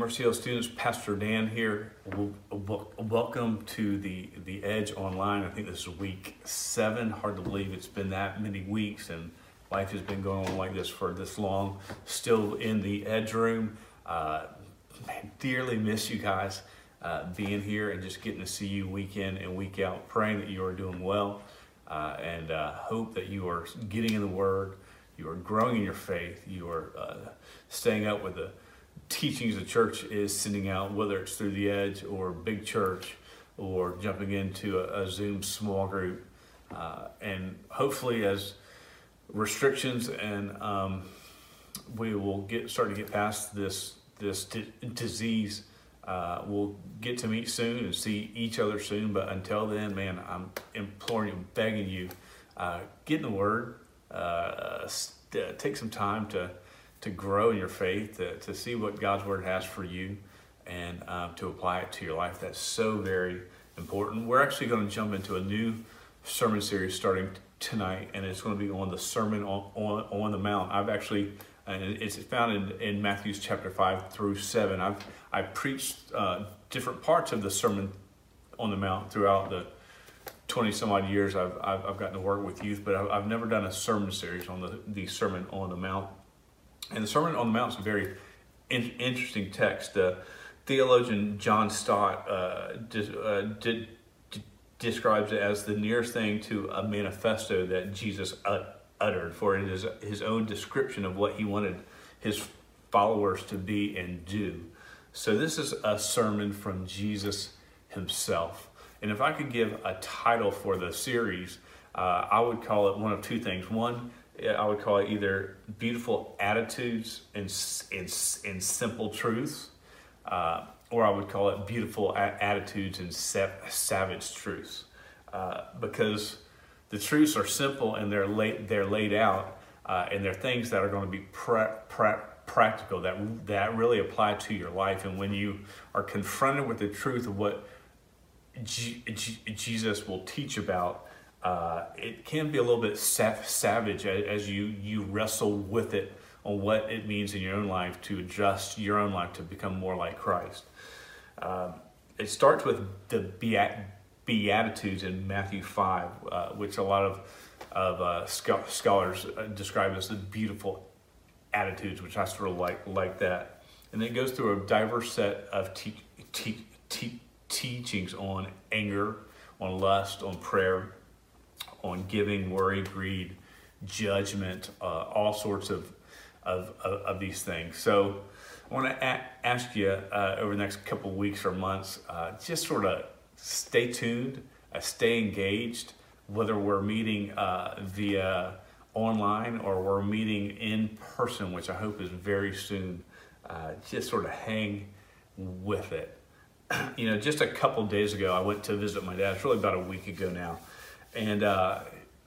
Mercy Hill students, Pastor Dan here. Welcome to the the Edge Online. I think this is week seven. Hard to believe it's been that many weeks, and life has been going on like this for this long. Still in the Edge room. Uh, dearly miss you guys uh, being here and just getting to see you week in and week out. Praying that you are doing well, uh, and uh, hope that you are getting in the Word. You are growing in your faith. You are uh, staying up with the teachings the church is sending out, whether it's through the Edge or Big Church or jumping into a, a Zoom small group. Uh, and hopefully, as restrictions and um, we will get start to get past this this disease. Uh, we'll get to meet soon and see each other soon. But until then, man, I'm imploring you, begging you, uh, get in the Word. Uh, st- take some time to to grow in your faith, to, to see what God's Word has for you, and um, to apply it to your life. That's so very important. We're actually going to jump into a new sermon series starting tonight, and it's going to be on the Sermon on, on, on the Mount. I've actually, and it's found in, in Matthew's chapter 5 through 7. I've I preached uh, different parts of the Sermon on the Mount throughout the 20 some odd years I've, I've, I've gotten to work with youth, but I've, I've never done a sermon series on the, the Sermon on the Mount. And the Sermon on the Mount is a very in, interesting text. Uh, theologian John Stott uh, dis, uh, did, d- describes it as the nearest thing to a manifesto that Jesus uttered, for it is his own description of what he wanted his followers to be and do. So, this is a sermon from Jesus himself. And if I could give a title for the series, uh, I would call it one of two things. One, I would call it either beautiful attitudes and, and, and simple truths, uh, or I would call it beautiful attitudes and savage truths. Uh, because the truths are simple and they're laid, they're laid out, uh, and they're things that are going to be pra- pra- practical, that, that really apply to your life. And when you are confronted with the truth of what G- G- Jesus will teach about, uh, it can be a little bit savage as you, you wrestle with it on what it means in your own life to adjust your own life to become more like Christ. Um, it starts with the Beatitudes in Matthew 5, uh, which a lot of, of uh, scholars uh, describe as the beautiful attitudes, which I sort of like, like that. And it goes through a diverse set of te- te- te- teachings on anger, on lust, on prayer, on giving, worry, greed, judgment, uh, all sorts of, of, of, of, these things. So I want to a- ask you uh, over the next couple weeks or months, uh, just sort of stay tuned, uh, stay engaged, whether we're meeting uh, via online or we're meeting in person, which I hope is very soon. Uh, just sort of hang with it. you know, just a couple days ago, I went to visit my dad. It's really about a week ago now and uh,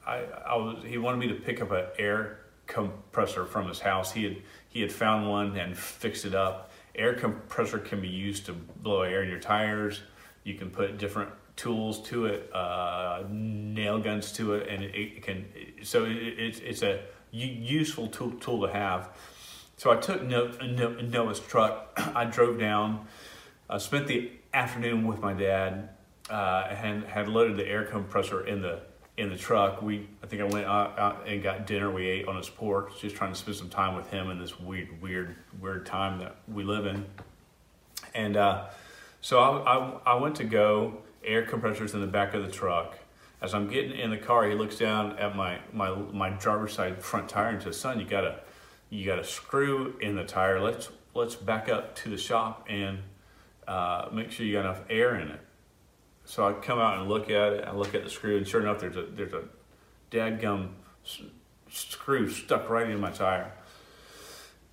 I, I was, he wanted me to pick up an air compressor from his house. He had he had found one and fixed it up. Air compressor can be used to blow air in your tires. You can put different tools to it, uh, nail guns to it, and it, it can. So it, it's it's a useful tool tool to have. So I took Noah's truck. I drove down. I spent the afternoon with my dad uh, and had loaded the air compressor in the in the truck. We I think I went out, out, and got dinner. We ate on his porch, just trying to spend some time with him in this weird, weird, weird time that we live in. And uh, so I, I, I went to go. Air compressors in the back of the truck. As I'm getting in the car, he looks down at my my my driver's side front tire and says, "Son, you got a you got a screw in the tire. Let's let's back up to the shop and uh, make sure you got enough air in it." So I come out and look at it. I look at the screw, and sure enough, there's a there's a dadgum screw stuck right in my tire.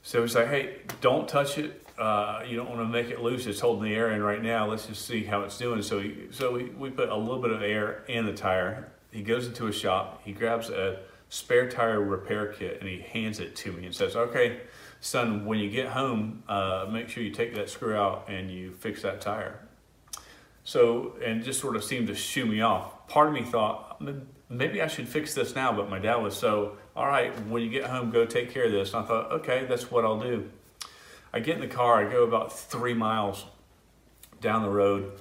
So he's like, "Hey, don't touch it. Uh, you don't want to make it loose. It's holding the air in right now. Let's just see how it's doing." So he, so we, we put a little bit of air in the tire. He goes into a shop. He grabs a spare tire repair kit and he hands it to me and says, "Okay, son, when you get home, uh, make sure you take that screw out and you fix that tire." So, and just sort of seemed to shoo me off. Part of me thought, maybe I should fix this now, but my dad was so, all right, when you get home, go take care of this. And I thought, okay, that's what I'll do. I get in the car, I go about three miles down the road,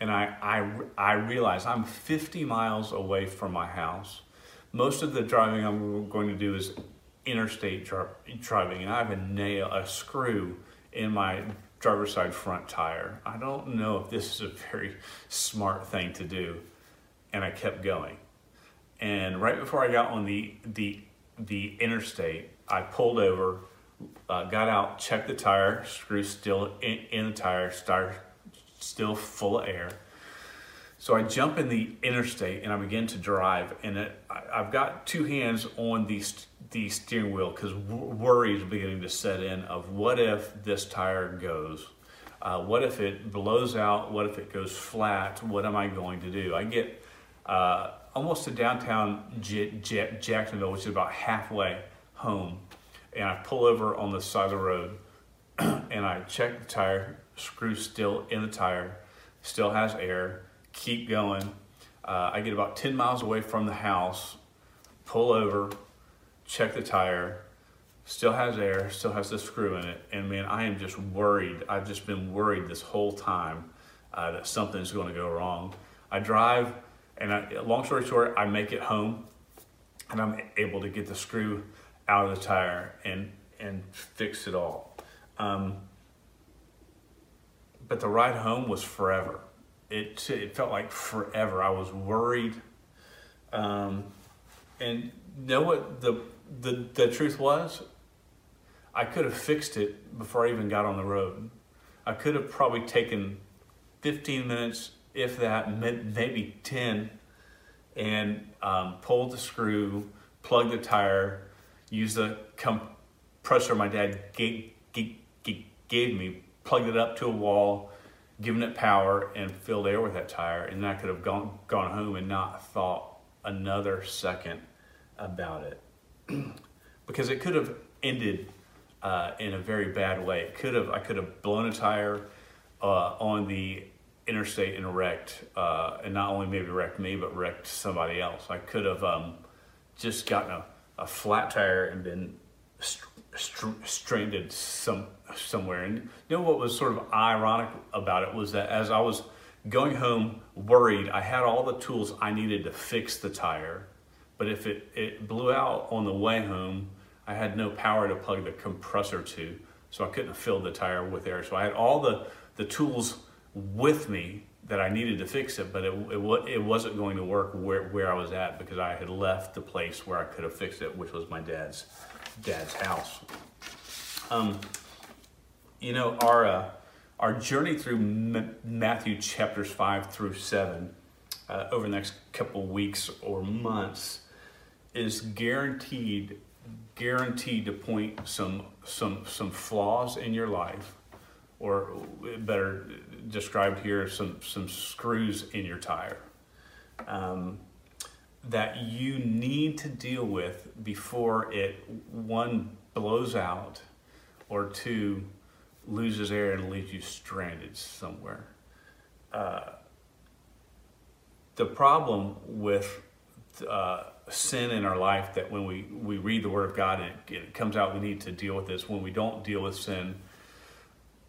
and I, I, I realize I'm 50 miles away from my house. Most of the driving I'm going to do is interstate driving, and I have a nail, a screw in my driver's side front tire. I don't know if this is a very smart thing to do, and I kept going. And right before I got on the the the interstate, I pulled over, uh, got out, checked the tire, screw still in, in the tire, tire still full of air. So I jump in the interstate and I begin to drive, and it, I, have got two hands on the the steering wheel because worry is beginning to set in of what if this tire goes, uh, what if it blows out, what if it goes flat, what am I going to do? I get uh, almost to downtown J- J- Jacksonville, which is about halfway home, and I pull over on the side of the road and I check the tire, screw still in the tire, still has air, keep going. Uh, I get about 10 miles away from the house, pull over, check the tire, still has air, still has the screw in it, and man, I am just worried. I've just been worried this whole time uh, that something's going to go wrong. I drive, and I, long story short, I make it home, and I'm able to get the screw out of the tire and and fix it all. Um, but the ride home was forever. It it felt like forever. I was worried, um, and know what the the the truth was? I could have fixed it before I even got on the road. I could have probably taken 15 minutes, if that, maybe 10, and um, pulled the screw, plugged the tire, used the compressor my dad gave, gave, gave me, plugged it up to a wall, given it power, and filled air with that tire. And I could have gone, gone home and not thought another second about it. because it could have ended uh, in a very bad way. It could have I could have blown a tire uh, on the interstate and wrecked, uh, and not only maybe wrecked me, but wrecked somebody else. I could have um, just gotten a, a, flat tire and been st- st- stranded some somewhere. And you know what was sort of ironic about it was that as I was going home worried, I had all the tools I needed to fix the tire, but if it, it blew out on the way home, I had no power to plug the compressor to, so I couldn't fill the tire with air. So I had all the, the tools with me that I needed to fix it, but it, it, it wasn't going to work where, where I was at because I had left the place where I could have fixed it, which was my dad's dad's house. Um, you know, our, uh, our journey through M- Matthew chapters 5 through 7 uh, over the next couple weeks or months is guaranteed guaranteed to point some some some flaws in your life, or better described here, some some screws in your tire um, that you need to deal with before it one blows out, or two loses air and leaves you stranded somewhere. Uh, the problem with uh, sin in our life that when we, we read the Word of God and it, it comes out, we need to deal with this. When we don't deal with sin,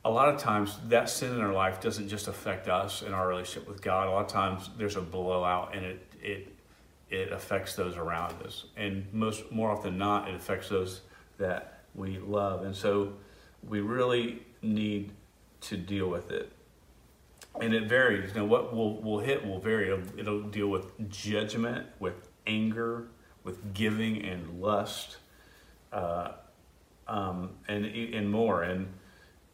a lot of times that sin in our life doesn't just affect us in our relationship with God. A lot of times there's a blowout and it it it affects those around us. And most more often not, it affects those that we love. And so we really need to deal with it. And it varies. Now, what will will hit will vary. It'll, it'll deal with judgment, with anger, with giving and lust, uh, um, and and more. And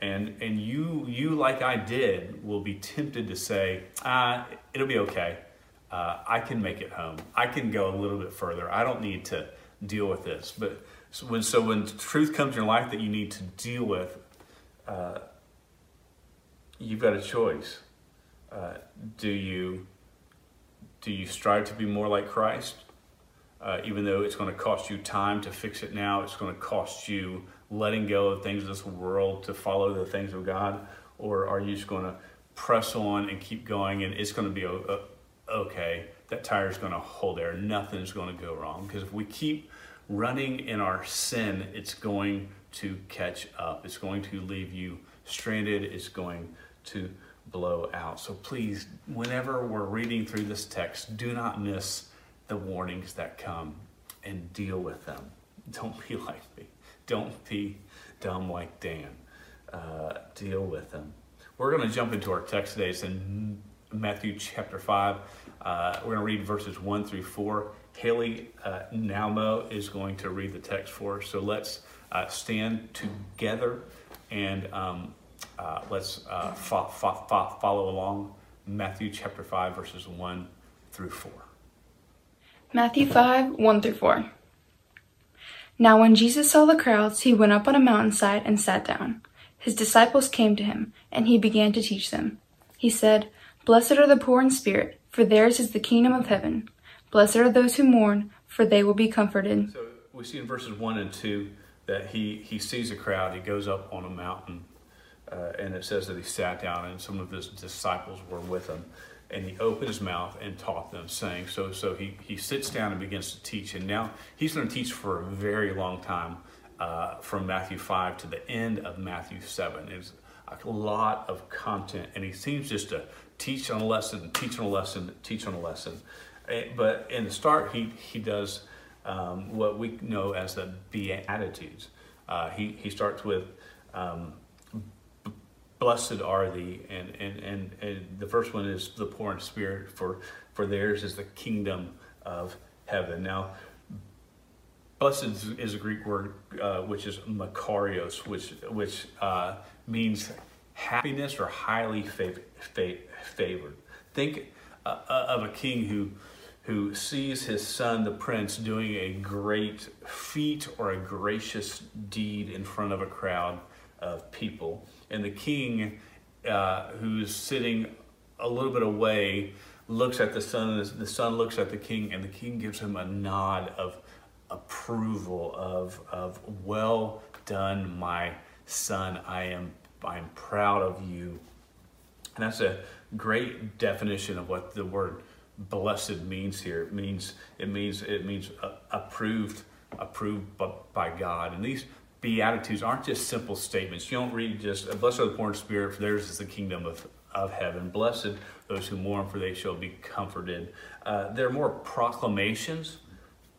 and and you you like I did will be tempted to say, ah, it'll be okay. Uh, I can make it home. I can go a little bit further. I don't need to deal with this. But so when so when truth comes in your life that you need to deal with, uh, you've got a choice. Uh, do you do you strive to be more like Christ? Uh, even though it's going to cost you time to fix it now, it's going to cost you letting go of things of this world to follow the things of God? Or are you just going to press on and keep going and it's going to be okay? That tire is going to hold air. Nothing's going to go wrong. Because if we keep running in our sin, it's going to catch up. It's going to leave you stranded. It's going to blow out. So please, whenever we're reading through this text, do not miss the warnings that come and deal with them. Don't be like me. Don't be dumb like Dan. Uh, deal with them. We're going to jump into our text today. It's in Matthew chapter 5. Uh, we're going to read verses 1 through 4. Haley uh, Nalmo is going to read the text for us. So let's uh, stand together and um, uh, let's uh, fo- fo- fo- follow along Matthew chapter 5, verses 1 through 4. Matthew 5 1 through 4. Now, when Jesus saw the crowds, he went up on a mountainside and sat down. His disciples came to him, and he began to teach them. He said, Blessed are the poor in spirit, for theirs is the kingdom of heaven. Blessed are those who mourn, for they will be comforted. So we see in verses 1 and 2 that he, he sees a crowd, he goes up on a mountain, uh, and it says that he sat down, and some of his disciples were with him. And he opened his mouth and taught them, saying, So, so he, he sits down and begins to teach. And now he's going to teach for a very long time uh, from Matthew 5 to the end of Matthew 7. It's a lot of content, and he seems just to teach on a lesson, teach on a lesson, teach on a lesson. Eh, But in the start, he, he does um, what we know as the Beatitudes. Uh, he, he starts with, um, "B- Blessed are thee, and, and, and, and the first one is the poor in spirit, for, for theirs is the kingdom of heaven. Now, Blessed is, a Greek word uh, which is makarios, which which uh, means happiness or highly fav- fa- favored. Think uh, uh, of a king who who sees his son, the prince, doing a great feat or a gracious deed in front of a crowd of people, and the king, uh, who's sitting a little bit away, looks at the son, and the son looks at the king, and the king gives him a nod of approval of, of well done my son. I am i'm proud of you. And that's a great definition of what the word blessed means here. It means it means it means uh, approved approved by, by god. And these beatitudes aren't just simple statements. You don't read just blessed are the poor in spirit for theirs is the kingdom of of heaven. Blessed those who mourn for they shall be comforted. Uh, they're more proclamations.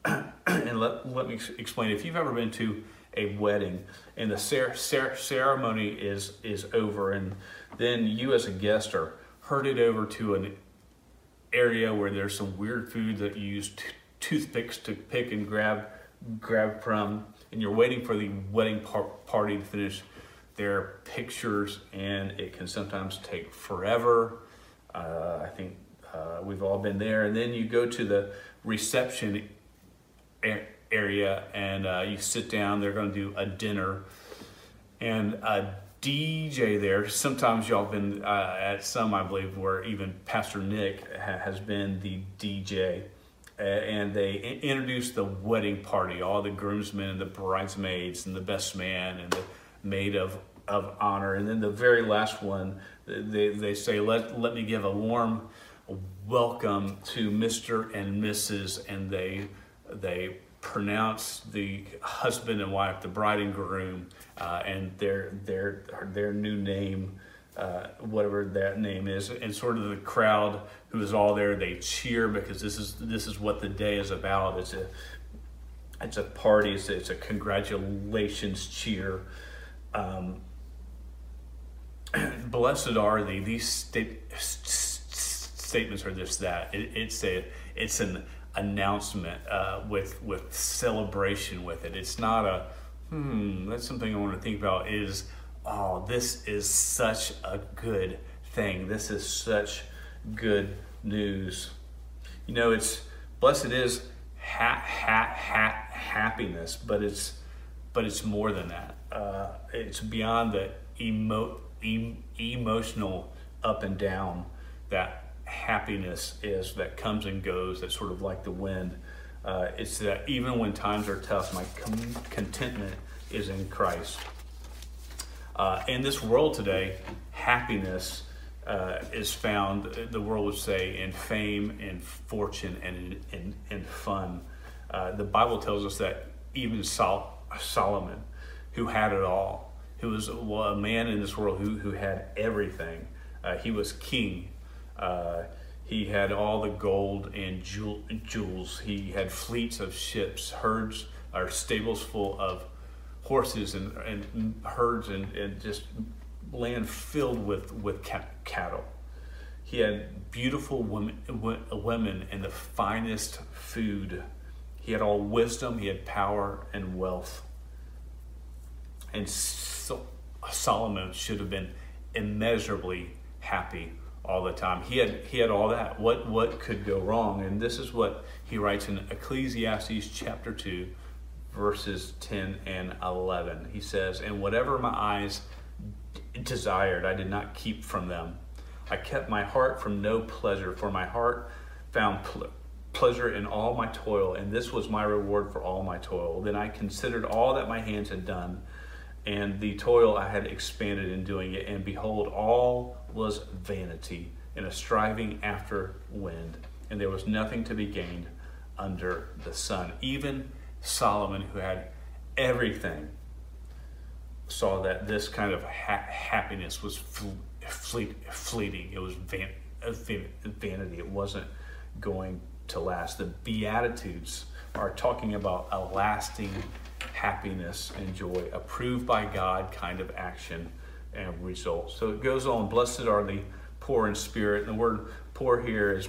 And let, let me explain. If you've ever been to a wedding and the cer- cer- ceremony is is over, and then you as a guest are herded over to an area where there's some weird food that you use t- toothpicks to pick and grab grab from, and you're waiting for the wedding par- party to finish their pictures, and it can sometimes take forever. Uh, I think uh, we've all been there, and then you go to the reception area and uh, you sit down. They're going to do a dinner and a DJ there. Sometimes y'all been uh, at some, I believe, where even Pastor Nick ha- has been the DJ. Uh, and they i- introduce the wedding party, all the groomsmen and the bridesmaids and the best man and the maid of, of honor. And then the very last one, they, they say, let, let me give a warm welcome to Mr. and Mrs. And they they pronounce the husband and wife, the bride and groom, uh, and their their their new name, uh, whatever that name is, and sort of the crowd who is all there. They cheer because this is this is what the day is about. It's a it's a party. It's a, it's a congratulations cheer. Um, blessed are thee. These sta- statements are just that. It, it's a it's an announcement uh, with with celebration with it. It's not a hmm. That's something I want to think about. Is oh, this is such a good thing. This is such good news. You know, it's blessed is ha, ha, ha, happiness, but it's but it's more than that. Uh, it's beyond the emo, em, emotional up and down that happiness is that comes and goes, that's sort of like the wind. Uh, it's that even when times are tough, my com- contentment is in Christ. Uh, in this world today, happiness uh, is found, the world would say, in fame, in fortune, and in, in, fun. Uh, the Bible tells us that even Sol- Solomon who had it all, who was a man in this world who, who had everything. Uh, he was king. Uh, he had all the gold and jewels. He had fleets of ships, herds or stables full of horses and, and herds and, and just land filled with, with cattle. He had beautiful women, women and the finest food. He had all wisdom, he had power and wealth. And so, Solomon should have been immeasurably happy all the time. He had he had all that. What what could go wrong? And this is what he writes in Ecclesiastes chapter 2 verses 10 and 11. He says, "And whatever my eyes desired, I did not keep from them. I kept my heart from no pleasure, for my heart found pl- pleasure in all my toil, and this was my reward for all my toil. Then I considered all that my hands had done." and the toil I had expanded in doing it, and behold, all was vanity and a striving after wind, and there was nothing to be gained under the sun. Even Solomon, who had everything, saw that this kind of ha- happiness was fleet, fleeting. It was van- vanity. It wasn't going to last. The Beatitudes are talking about a lasting happiness and joy, approved by God kind of action and result. So it goes on, blessed are the poor in spirit. And the word poor here is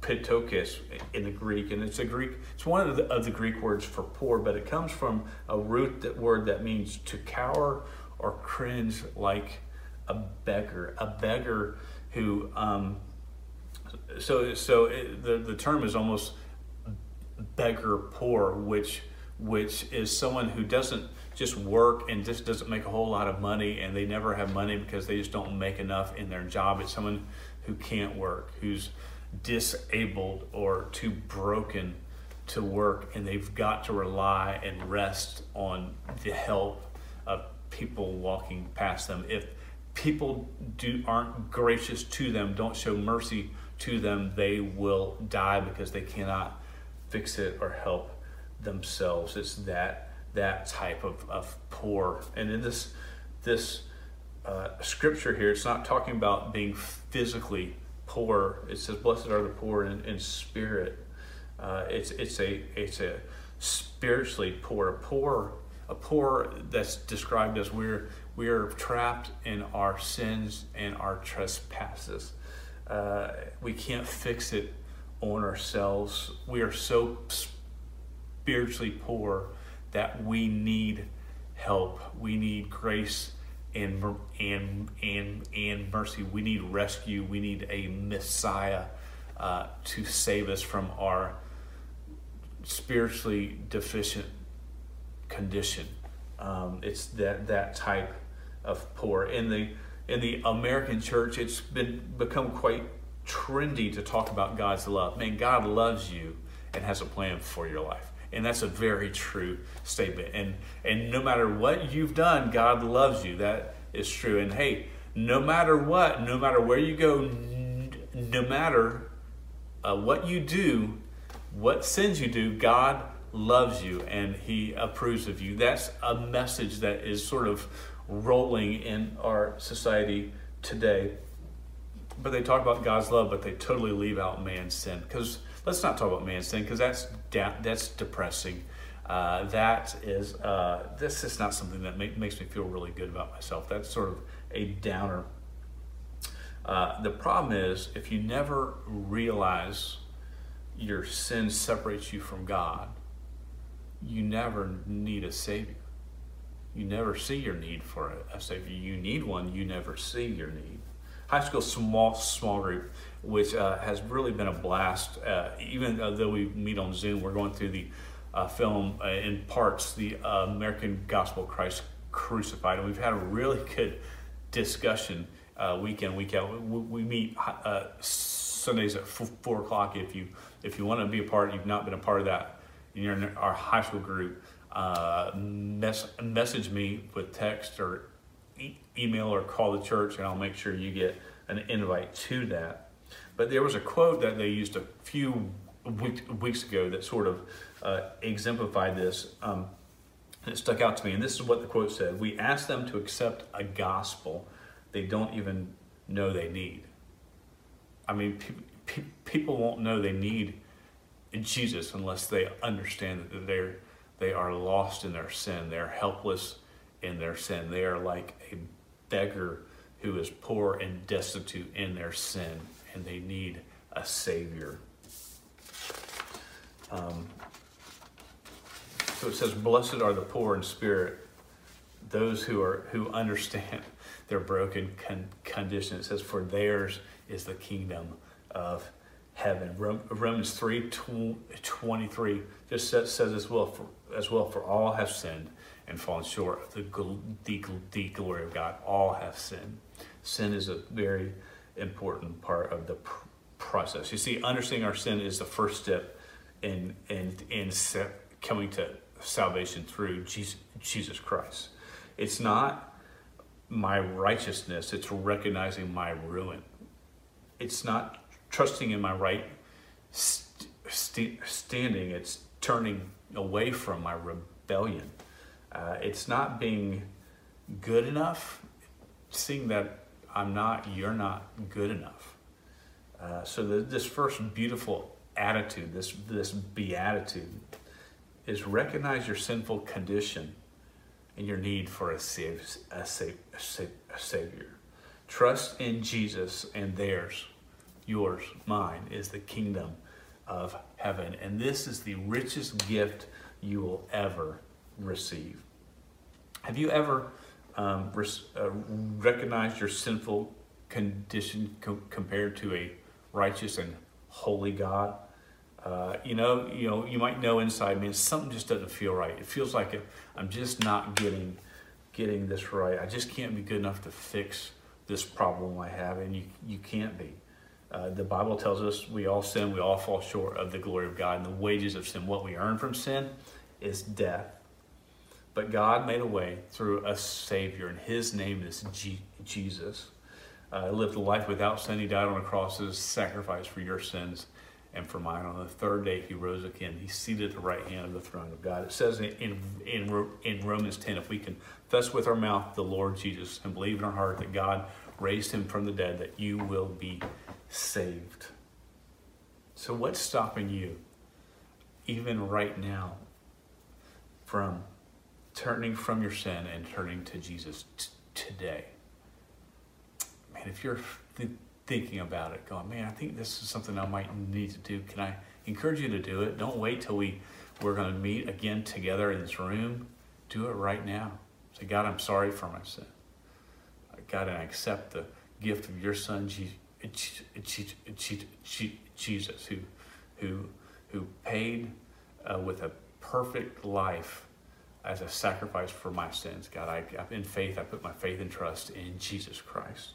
pitokis in the Greek, and it's a Greek. It's one of the, of the Greek words for poor, but it comes from a root that word that means to cower or cringe like a beggar. A beggar who, um, so so it, the the term is almost beggar poor, which which is someone who doesn't just work and just doesn't make a whole lot of money and they never have money because they just don't make enough in their job. It's someone who can't work, who's disabled or too broken to work and they've got to rely and rest on the help of people walking past them. If people do aren't gracious to them, don't show mercy to them, they will die because they cannot fix it or help themselves. It's that that type of, of poor. And in this this uh, scripture here, it's not talking about being physically poor. It says, "Blessed are the poor in, in spirit." Uh, it's it's a it's a spiritually poor, a poor, a poor that's described as we're we're trapped in our sins and our trespasses. Uh, we can't fix it on ourselves. We are so spiritually poor that we need help. We need grace and and and and mercy. We need rescue. We need a Messiah uh, to save us from our spiritually deficient condition. Um, it's that that type of poor in the in the American church. It's been become quite trendy to talk about God's love. Man, God loves you and has a plan for your life. And that's a very true statement. And and no matter what you've done, God loves you. That is true. And hey, no matter what, no matter where you go, no matter uh, what you do, what sins you do, God loves you and He approves of you. That's a message that is sort of rolling in our society today. But they talk about God's love, but they totally leave out man's sin because let's not talk about man's sin because that's that's depressing. Uh, that is uh, this is not something that make, makes me feel really good about myself. That's sort of a downer. Uh, the problem is if you never realize your sin separates you from God, you never need a savior. You never see your need for a savior. You need one. You never see your need. High school small small group which uh, has really been a blast. Uh, even though we meet on Zoom, we're going through the uh, film uh, in parts, the uh, American Gospel Christ Crucified, and we've had a really good discussion uh, week in week out. We, we meet Sundays at four o'clock. If you if you want to be a part, you've not been a part of that, and you're in our high school group. Mess, message me with text or email or call the church, and I'll make sure you get an invite to that. But there was a quote that they used a few weeks ago that sort of uh, exemplified this. Um, it stuck out to me. And this is what the quote said We ask them to accept a gospel they don't even know they need. I mean, pe- pe- people won't know they need Jesus unless they understand that they're, they are lost in their sin. They're helpless in their sin. They are like a beggar who is poor and destitute in their sin, and they need a Savior. Um, so it says, "Blessed are the poor in spirit, those who are who understand their broken con- condition." It says, "For theirs is the kingdom of heaven." Romans three twenty three just says, says as well for as well for all have sinned and fallen short of the, the, the glory of God. All have sinned. Sin is a very important part of the pr- process. You see, understanding our sin is the first step in in in coming to salvation through Jesus, Jesus Christ. It's not my righteousness, it's recognizing my ruin. It's not trusting in my right st- st- standing, it's turning away from my rebellion. Uh, it's not being good enough, seeing that I'm not, you're not good enough. Uh, so the, this first beautiful attitude, this this beatitude, is recognize your sinful condition and your need for a, save, a, save, a, a savior. Trust in Jesus and theirs, yours, mine, is the kingdom of heaven. And this is the richest gift you will ever receive. Have you ever um, res- uh, recognized your sinful condition co- compared to a righteous and holy God? Uh, you know, you know, you might know inside, man, something just doesn't feel right. It feels like it, I'm just not getting getting this right. I just can't be good enough to fix this problem I have, and you you can't be. Uh, the Bible tells us we all sin, we all fall short of the glory of God, and the wages of sin, what we earn from sin, is death. But God made a way through a Savior, and His name is G- Jesus. Uh, lived a life without sin. He died on a cross as a sacrifice for your sins and for mine. On the third day, he rose again. He's seated at the right hand of the throne of God. It says in, in, in Romans 10 if we can confess with our mouth the Lord Jesus and believe in our heart that God raised him from the dead, that you will be saved. So, what's stopping you, even right now, from turning from your sin and turning to Jesus t- today? Man, if you're thinking about it, going, man, I think this is something I might need to do. Can I encourage you to do it? Don't wait till we we're going to meet again together in this room. Do it right now. Say, God, I'm sorry for my sin. God, and I accept the gift of your Son, Jesus, who, who, who paid uh, with a perfect life as a sacrifice for my sins. God, I, in faith, I put my faith and trust in Jesus Christ.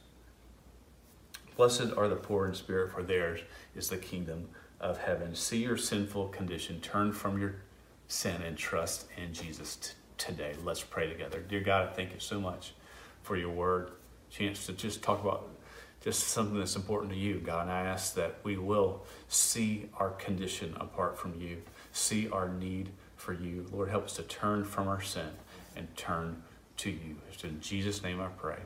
Blessed are the poor in spirit, for theirs is the kingdom of heaven. See your sinful condition, turn from your sin, and trust in Jesus t- today. Let's pray together. Dear God, I thank you so much for your word, chance to just talk about just something that's important to you, God. And I ask that we will see our condition apart from you, see our need for you. Lord, help us to turn from our sin and turn to you. It's in Jesus' name I pray.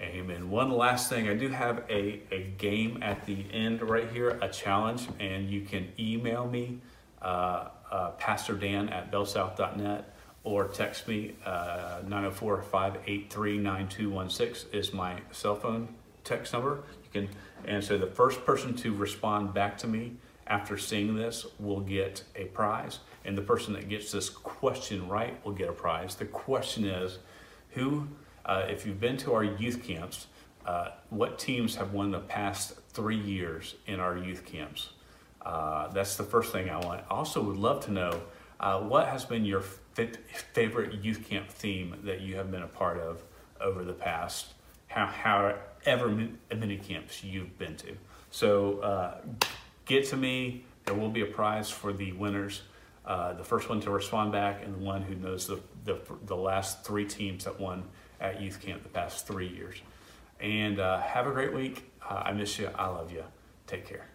Amen. One last thing, I do have a, a game at the end right here, a challenge, and you can email me, uh, uh, Pastor Dan at bellsouth.net, or text me, uh, 904 583 9216 is my cell phone text number. You can answer. The first person to respond back to me after seeing this will get a prize, and the person that gets this question right will get a prize. The question is, who uh, if you've been to our youth camps, uh, what teams have won the past three years in our youth camps? Uh, that's the first thing I want. Also, would love to know uh, what has been your f- favorite youth camp theme that you have been a part of over the past how, however many camps you've been to. So uh, get to me. There will be a prize for the winners. Uh, the first one to respond back, and the one who knows the, the, the last three teams that won at youth camp the past three years. And uh, have a great week. Uh, I miss you. I love you. Take care.